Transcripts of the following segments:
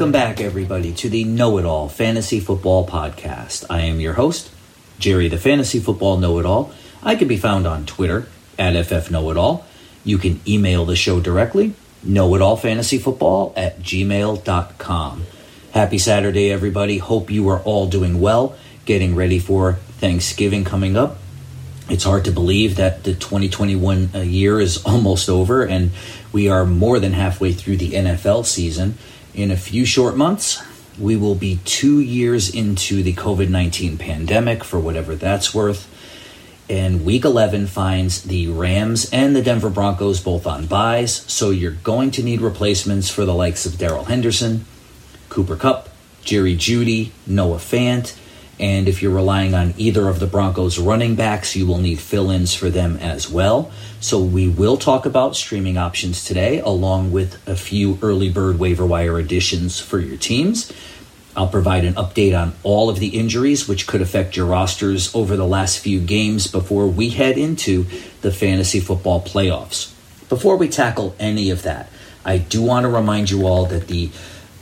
Welcome back, everybody, to the Know It All Fantasy Football Podcast. I am your host, Jerry the Fantasy Football Know It All. I can be found on Twitter at FF Know It All. You can email the show directly, know it all fantasy football at gmail.com. Happy Saturday, everybody. Hope you are all doing well, getting ready for Thanksgiving coming up. It's hard to believe that the 2021 uh, year is almost over and we are more than halfway through the NFL season. In a few short months, we will be two years into the COVID 19 pandemic, for whatever that's worth. And week 11 finds the Rams and the Denver Broncos both on buys, so you're going to need replacements for the likes of Darrell Henderson, Cooper Kupp, Jerry Jeudy, Noah Fant, and if you're relying on either of the Broncos running backs, you will need fill ins for them as well. So we will talk about streaming options today, along with a few early bird waiver wire additions for your teams. I'll provide an update on all of the injuries which could affect your rosters over the last few games before we head into the fantasy football playoffs. Before we tackle any of that, I do want to remind you all that the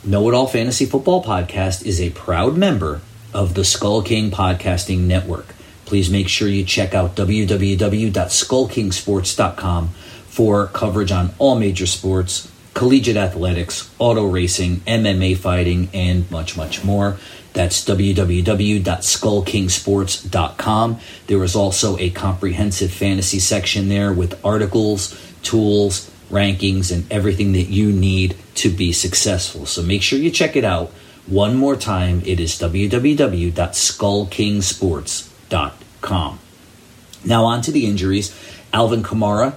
Know It All Fantasy Football Podcast is a proud member of the Skull King Podcasting Network. Please make sure you check out www.skullkingsports.com for coverage on all major sports, collegiate athletics, auto racing, MMA fighting, and much, much more. That's www.skullkingsports.com. There is also a comprehensive fantasy section there with articles, tools, rankings, and everything that you need to be successful. So make sure you check it out. One more time, it is www.skullkingsports.com. Now, on to the injuries. Alvin Kamara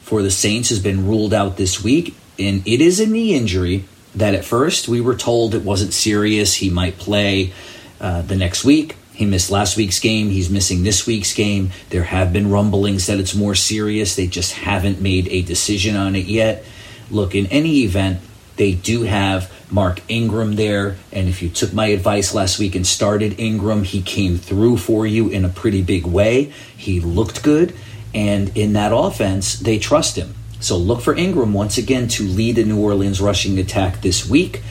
for the Saints has been ruled out this week, and it is a knee injury that at first we were told it wasn't serious. He might play uh, the next week. He missed last week's game. He's missing this week's game. There have been rumblings that it's more serious. They just haven't made a decision on it yet. Look, in any event, they do have Mark Ingram there. And if you took my advice last week and started Ingram, he came through for you in a pretty big way. He looked good. And in that offense, they trust him. So look for Ingram once again to lead the New Orleans rushing attack this week.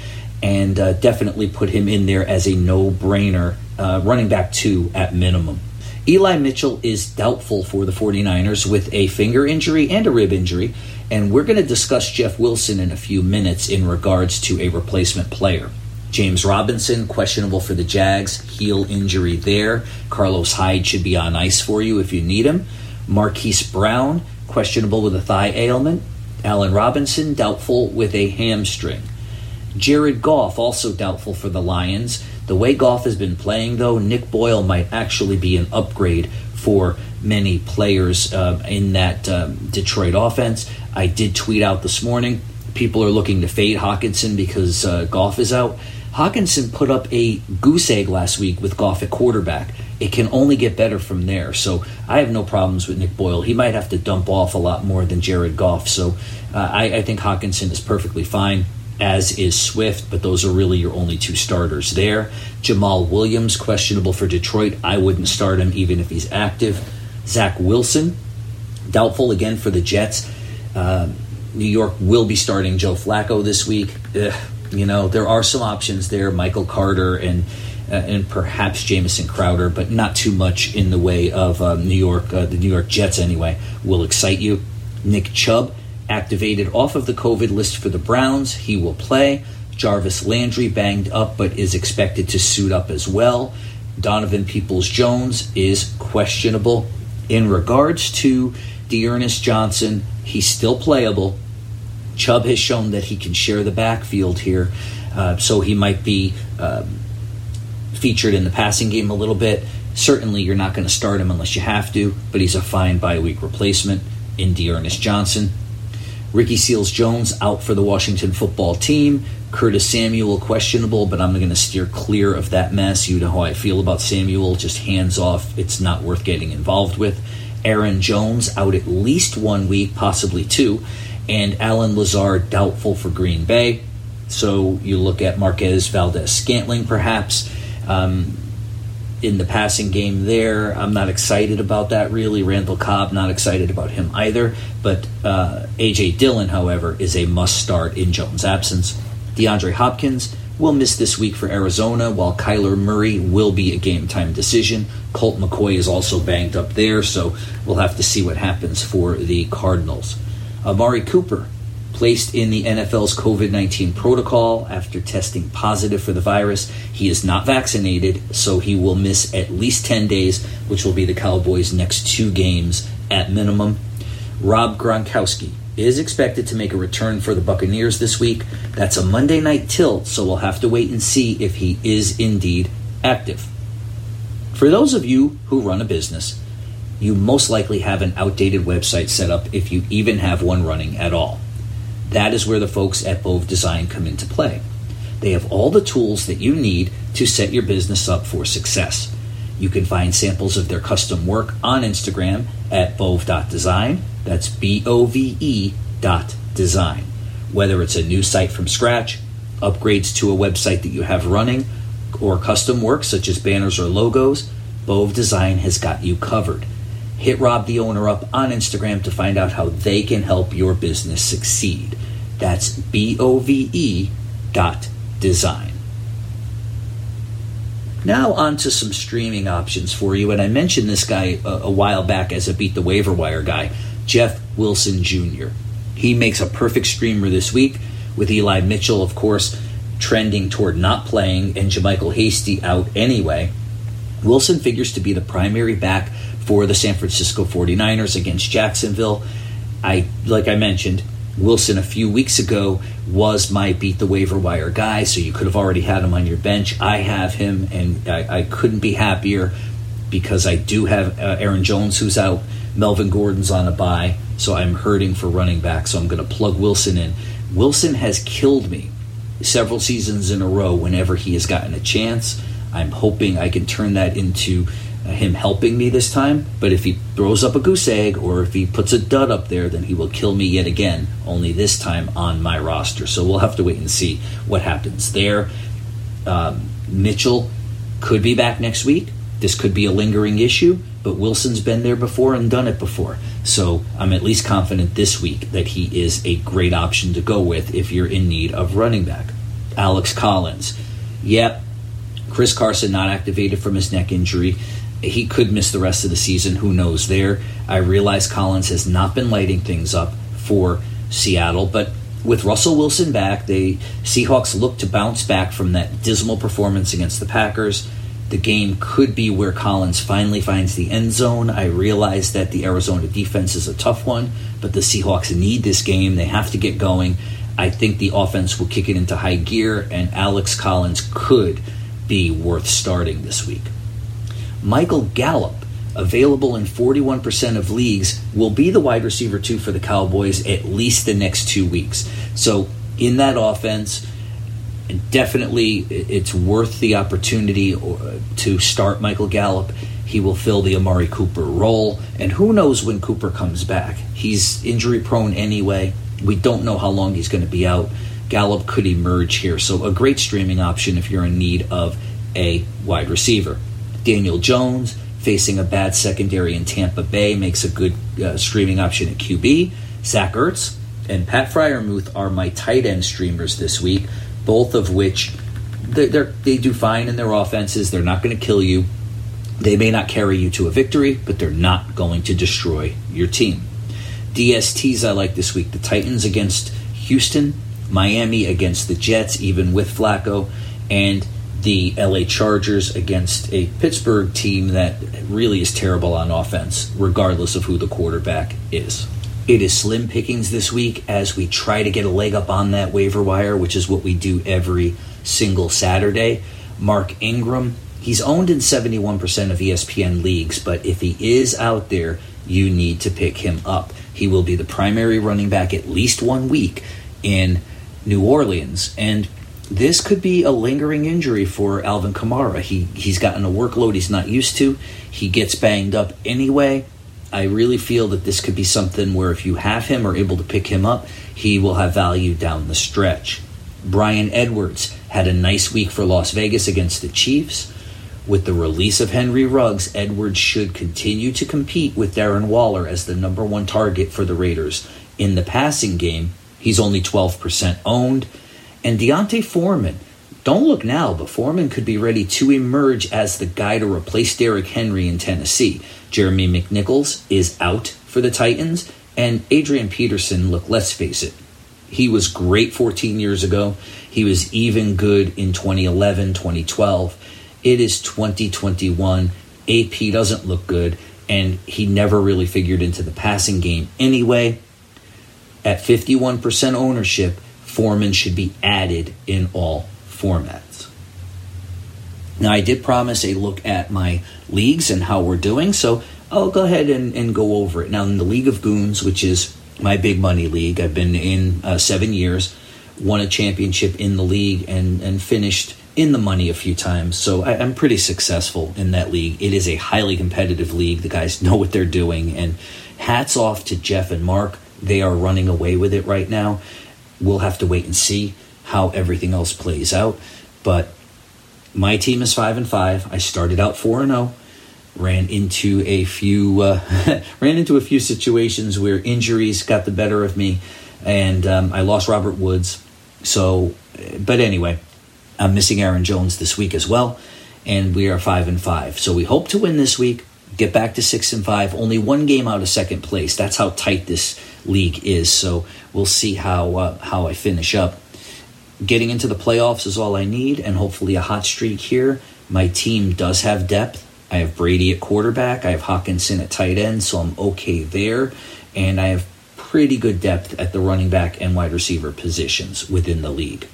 And uh, definitely put him in there as a no brainer uh, running back two at minimum. Eli Mitchell is doubtful for the 49ers with a finger injury and a rib injury, and we're going to discuss Jeff Wilson in a few minutes in regards to a replacement player. James Robinson, questionable for the Jags, heel injury there. Carlos Hyde should be on ice for you if you need him. Marquise Brown, questionable with a thigh ailment. Allen Robinson, doubtful with a hamstring. Jared Goff, also doubtful for the Lions. The way Goff has been playing, though, Nick Boyle might actually be an upgrade for many players uh, in that um, Detroit offense. I did tweet out this morning people are looking to fade Hockenson because uh, Goff is out. Hockenson put up a goose egg last week with Goff at quarterback. It can only get better from there. So I have no problems with Nick Boyle. He might have to dump off a lot more than Jared Goff. So uh, I, I think Hockenson is perfectly fine as is Swift, but those are really your only two starters there. Jamaal Williams, questionable for Detroit. I wouldn't start him even if he's active. Zach Wilson, doubtful again for the Jets. Uh, New York will be starting Joe Flacco this week. Ugh, you know, there are some options there Michael Carter and. Uh, and perhaps Jamison Crowder, but not too much in the way of uh, New York, uh, the New York Jets anyway, will excite you. Nick Chubb, activated off of the COVID list for the Browns. He will play. Jarvis Landry banged up but is expected to suit up as well. Donovan Peoples Jones is questionable. In regards to D'Ernest Johnson, he's still playable. Chubb has shown that he can share the backfield here, uh, so he might be um, featured in the passing game a little bit. Certainly, you're not going to start him unless you have to, but he's a fine bye week replacement in D'Ernest Johnson. Ricky Seals Jones out for the Washington football team. Curtis Samuel questionable, but I'm going to steer clear of that mess. You know how I feel about Samuel, just hands off. It's not worth getting involved with. Aaron Jones out at least one week, possibly two, and Allen Lazard doubtful for Green Bay. So you look at Marquez Valdes Scantling, perhaps. Um, in the passing game there. I'm not excited about that really. Randall Cobb, not excited about him either. But uh, A.J. Dillon, however, is a must start in Jones' absence. DeAndre Hopkins will miss this week for Arizona, while Kyler Murray will be a game time decision. Colt McCoy is also banged up there, so we'll have to see what happens for the Cardinals. Amari Cooper placed in the NFL's COVID 19 protocol after testing positive for the virus. He is not vaccinated, so he will miss at least 10 days, which will be the Cowboys' next two games at minimum. Rob Gronkowski is expected to make a return for the Buccaneers this week. That's a Monday night tilt, so we'll have to wait and see if he is indeed active. For those of you who run a business, you most likely have an outdated website set up if you even have one running at all. That is where the folks at Bove Design come into play. They have all the tools that you need to set your business up for success. You can find samples of their custom work on Instagram at bove.design. That's B O V E dot design. Whether it's a new site from scratch, upgrades to a website that you have running, or custom work such as banners or logos, Bove Design has got you covered. Hit Rob the owner up on Instagram to find out how they can help your business succeed. That's B O V E dot design. Now, on to some streaming options for you. And I mentioned this guy a, a, while back as a Beat the Waiver Wire guy, Jeff Wilson Jr. He makes a perfect streamer this week with Eli Mitchell, of course, trending toward not playing and JaMycal Hasty out anyway. Wilson figures to be the primary back for the San Francisco 49ers against Jacksonville. I like I mentioned, Wilson a few weeks ago was my beat the waiver wire guy, so you could have already had him on your bench. I have him, and I, I couldn't be happier because I do have uh, Aaron Jones who's out, Melvin Gordon's on a bye, so I'm hurting for running back. So I'm going to plug Wilson in. Wilson has killed me several seasons in a row whenever he has gotten a chance. I'm hoping I can turn that into him helping me this time, but if he throws up a goose egg or if he puts a dud up there, then he will kill me yet again, only this time on my roster. So we'll have to wait and see what happens there. Um, Mitchell could be back next week. This could be a lingering issue, but Wilson's been there before and done it before. So I'm at least confident this week that he is a great option to go with if you're in need of running back. Alex Collins. Yep. Chris Carson not activated from his neck injury he could miss the rest of the season. Who knows there? I realize Collins has not been lighting things up for Seattle, but with Russell Wilson back, the Seahawks look to bounce back from that dismal performance against the Packers. The game could be where Collins finally finds the end zone. I realize that the Arizona defense is a tough one, but the Seahawks need this game. They have to get going. I think the offense will kick it into high gear, and Alex Collins could be worth starting this week. Michael Gallup, available in 41% of leagues, will be the wide receiver two for the Cowboys at least the next two weeks. So, in that offense, definitely it's worth the opportunity uh, to start Michael Gallup. He will fill the Amari Cooper role, and who knows when Cooper comes back. He's injury prone anyway. We don't know how long he's going to be out. Gallup could emerge here, so a great streaming option if you're in need of a wide receiver. Daniel Jones facing a bad secondary in Tampa Bay makes a good uh, streaming option at QB. Zach Ertz and Pat Freiermuth are my tight end streamers this week, both of which they they do fine in their offenses. They're not going to kill you. They may not carry you to a victory, but they're not going to destroy your team. DSTs I like this week the Titans against Houston, Miami against the Jets, even with Flacco, and the LA Chargers against a Pittsburgh team that really is terrible on offense, regardless of who the quarterback is. It is slim pickings this week as we try to get a leg up on that waiver wire, which is what we do every single Saturday. Mark Ingram, he's owned in 71% of ESPN leagues, but if he is out there, you need to pick him up. He will be the primary running back at least one week in New Orleans. And this could be a lingering injury for Alvin Kamara. He he's gotten a workload he's not used to. He gets banged up anyway. I really feel that this could be something where if you have him or able to pick him up, he will have value down the stretch. Bryan Edwards had a nice week for Las Vegas against the Chiefs. With the release of Henry Ruggs, Edwards should continue to compete with Darren Waller as the number one target for the Raiders. In the passing game, he's only 12% owned And D'Onta Foreman, don't look now, but Foreman could be ready to emerge as the guy to replace Derrick Henry in Tennessee. Jeremy McNichols is out for the Titans, and Adrian Peterson, look, let's face it, he was great 14 years ago. He was even good in 2011, 2012. It is 2021. AP doesn't look good, and he never really figured into the passing game anyway. At 51% ownership, Foreman should be added in all formats. Now, I did promise a look at my leagues and how we're doing, so I'll go ahead and, and go over it. Now, in the League of Goons, which is my big money league, I've been in uh, seven years, won a championship in the league, and, and finished in the money a few times. So I, am pretty successful in that league. It is a highly competitive league. The guys know what they're doing. And hats off to Jeff and Mark. They are running away with it right now. We'll have to wait and see how everything else plays out. But my team is five and five. I started out four and zero. Oh, ran into a few uh, ran into a few situations where injuries got the better of me, and um, I lost Robert Woods. So, but anyway, I'm missing Aaron Jones this week as well, and we are five and five. So we hope to win this week, get back to six and five. Only one game out of second place. That's how tight this league is. So we'll see how uh, how I finish up. Getting into the playoffs is all I need, and hopefully a hot streak here. My team does have depth. I have Brady at quarterback. I have Hockenson at tight end, so I'm okay there. And I have pretty good depth at the running back and wide receiver positions within the league.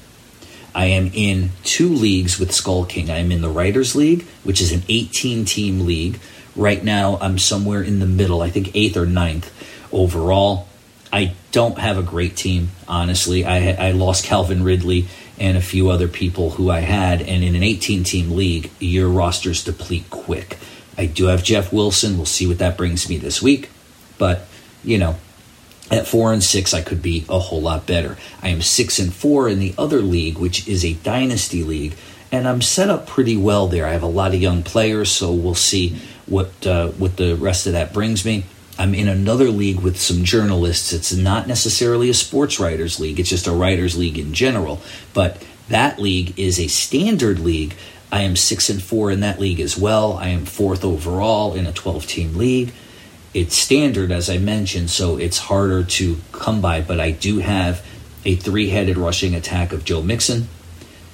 I am in two leagues with Skull King. I am in the Writers League, which is an 18 team league. Right now, I'm somewhere in the middle, I think eighth or ninth overall. I don't have a great team, honestly. I, I lost Calvin Ridley and a few other people who I had, and in an 18 team league, your rosters deplete quick. I do have Jeff Wilson. We'll see what that brings me this week. But, you know, at four and six, I could be a whole lot better. I am six and four in the other league, which is a dynasty league, and I'm set up pretty well there. I have a lot of young players, so we'll see what uh, what the rest of that brings me. I'm in another league with some journalists. It's not necessarily a sports writers league; it's just a writers league in general. But that league is a standard league. I am six and four in that league as well. I am fourth overall in a 12 team league it's standard, as I mentioned, so it's harder to come by. But I do have a three headed rushing attack of Joe Mixon,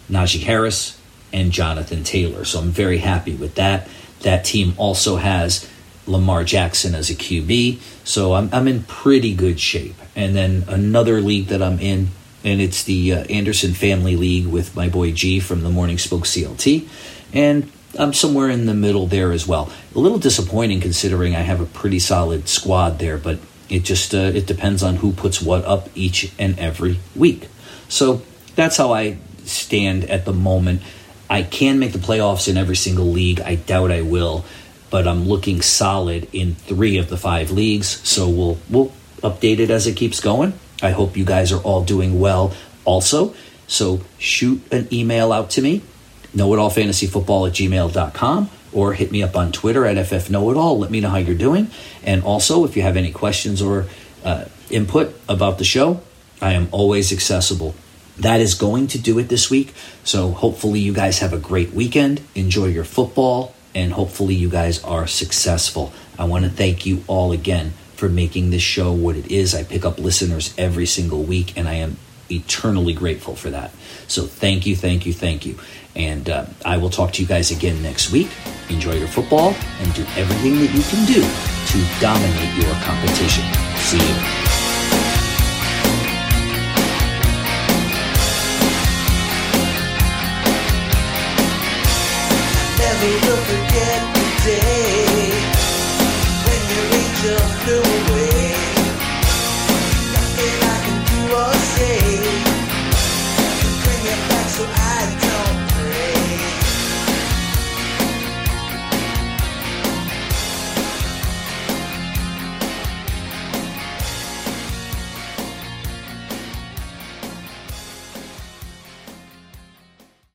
Najee Harris, and Jonathan Taylor. So I'm very happy with that. That team also has Lamar Jackson as a QB. So I'm, I'm in pretty good shape. And then another league that I'm in, and it's the uh, Anderson Family League with my boy G from the Morning Spoke CLT. And I'm somewhere in the middle there as well. A little disappointing considering I have a pretty solid squad there, but it just uh, it depends on who puts what up each and every week. So that's how I stand at the moment. I can make the playoffs in every single league. I doubt I will, but I'm looking solid in three of the five leagues. So we'll we'll update it as it keeps going. I hope you guys are all doing well also. So shoot an email out to me knowitallfantasyfootball at gmail.com or hit me up on Twitter at ffknowitall. Let me know how you're doing. And also, if you have any questions or uh, input about the show, I am always accessible. That is going to do it this week. So hopefully, you guys have a great weekend. Enjoy your football, and hopefully, you guys are successful. I want to thank you all again for making this show what it is. I pick up listeners every single week, and I am eternally grateful for that. So thank you, thank you, thank you. And uh, I will talk to you guys again next week. Enjoy your football and do everything that you can do to dominate your competition. See you. Maybe you'll forget the day when your angel flew away.